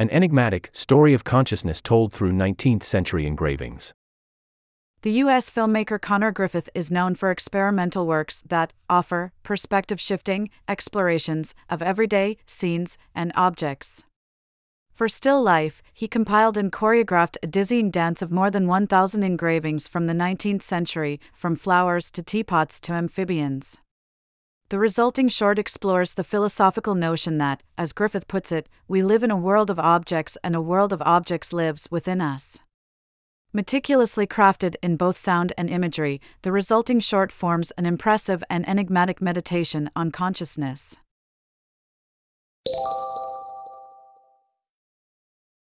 an enigmatic story of consciousness told through 19th century engravings. The U.S. filmmaker Conner Griffith is known for experimental works that offer perspective shifting explorations of everyday scenes and objects. For still life, he compiled and choreographed a dizzying dance of more than 1,000 engravings from the 19th century, from flowers to teapots to amphibians. The resulting short explores the philosophical notion that, as Griffith puts it, we live in a world of objects and a world of objects lives within us. Meticulously crafted in both sound and imagery, the resulting short forms an impressive and enigmatic meditation on consciousness.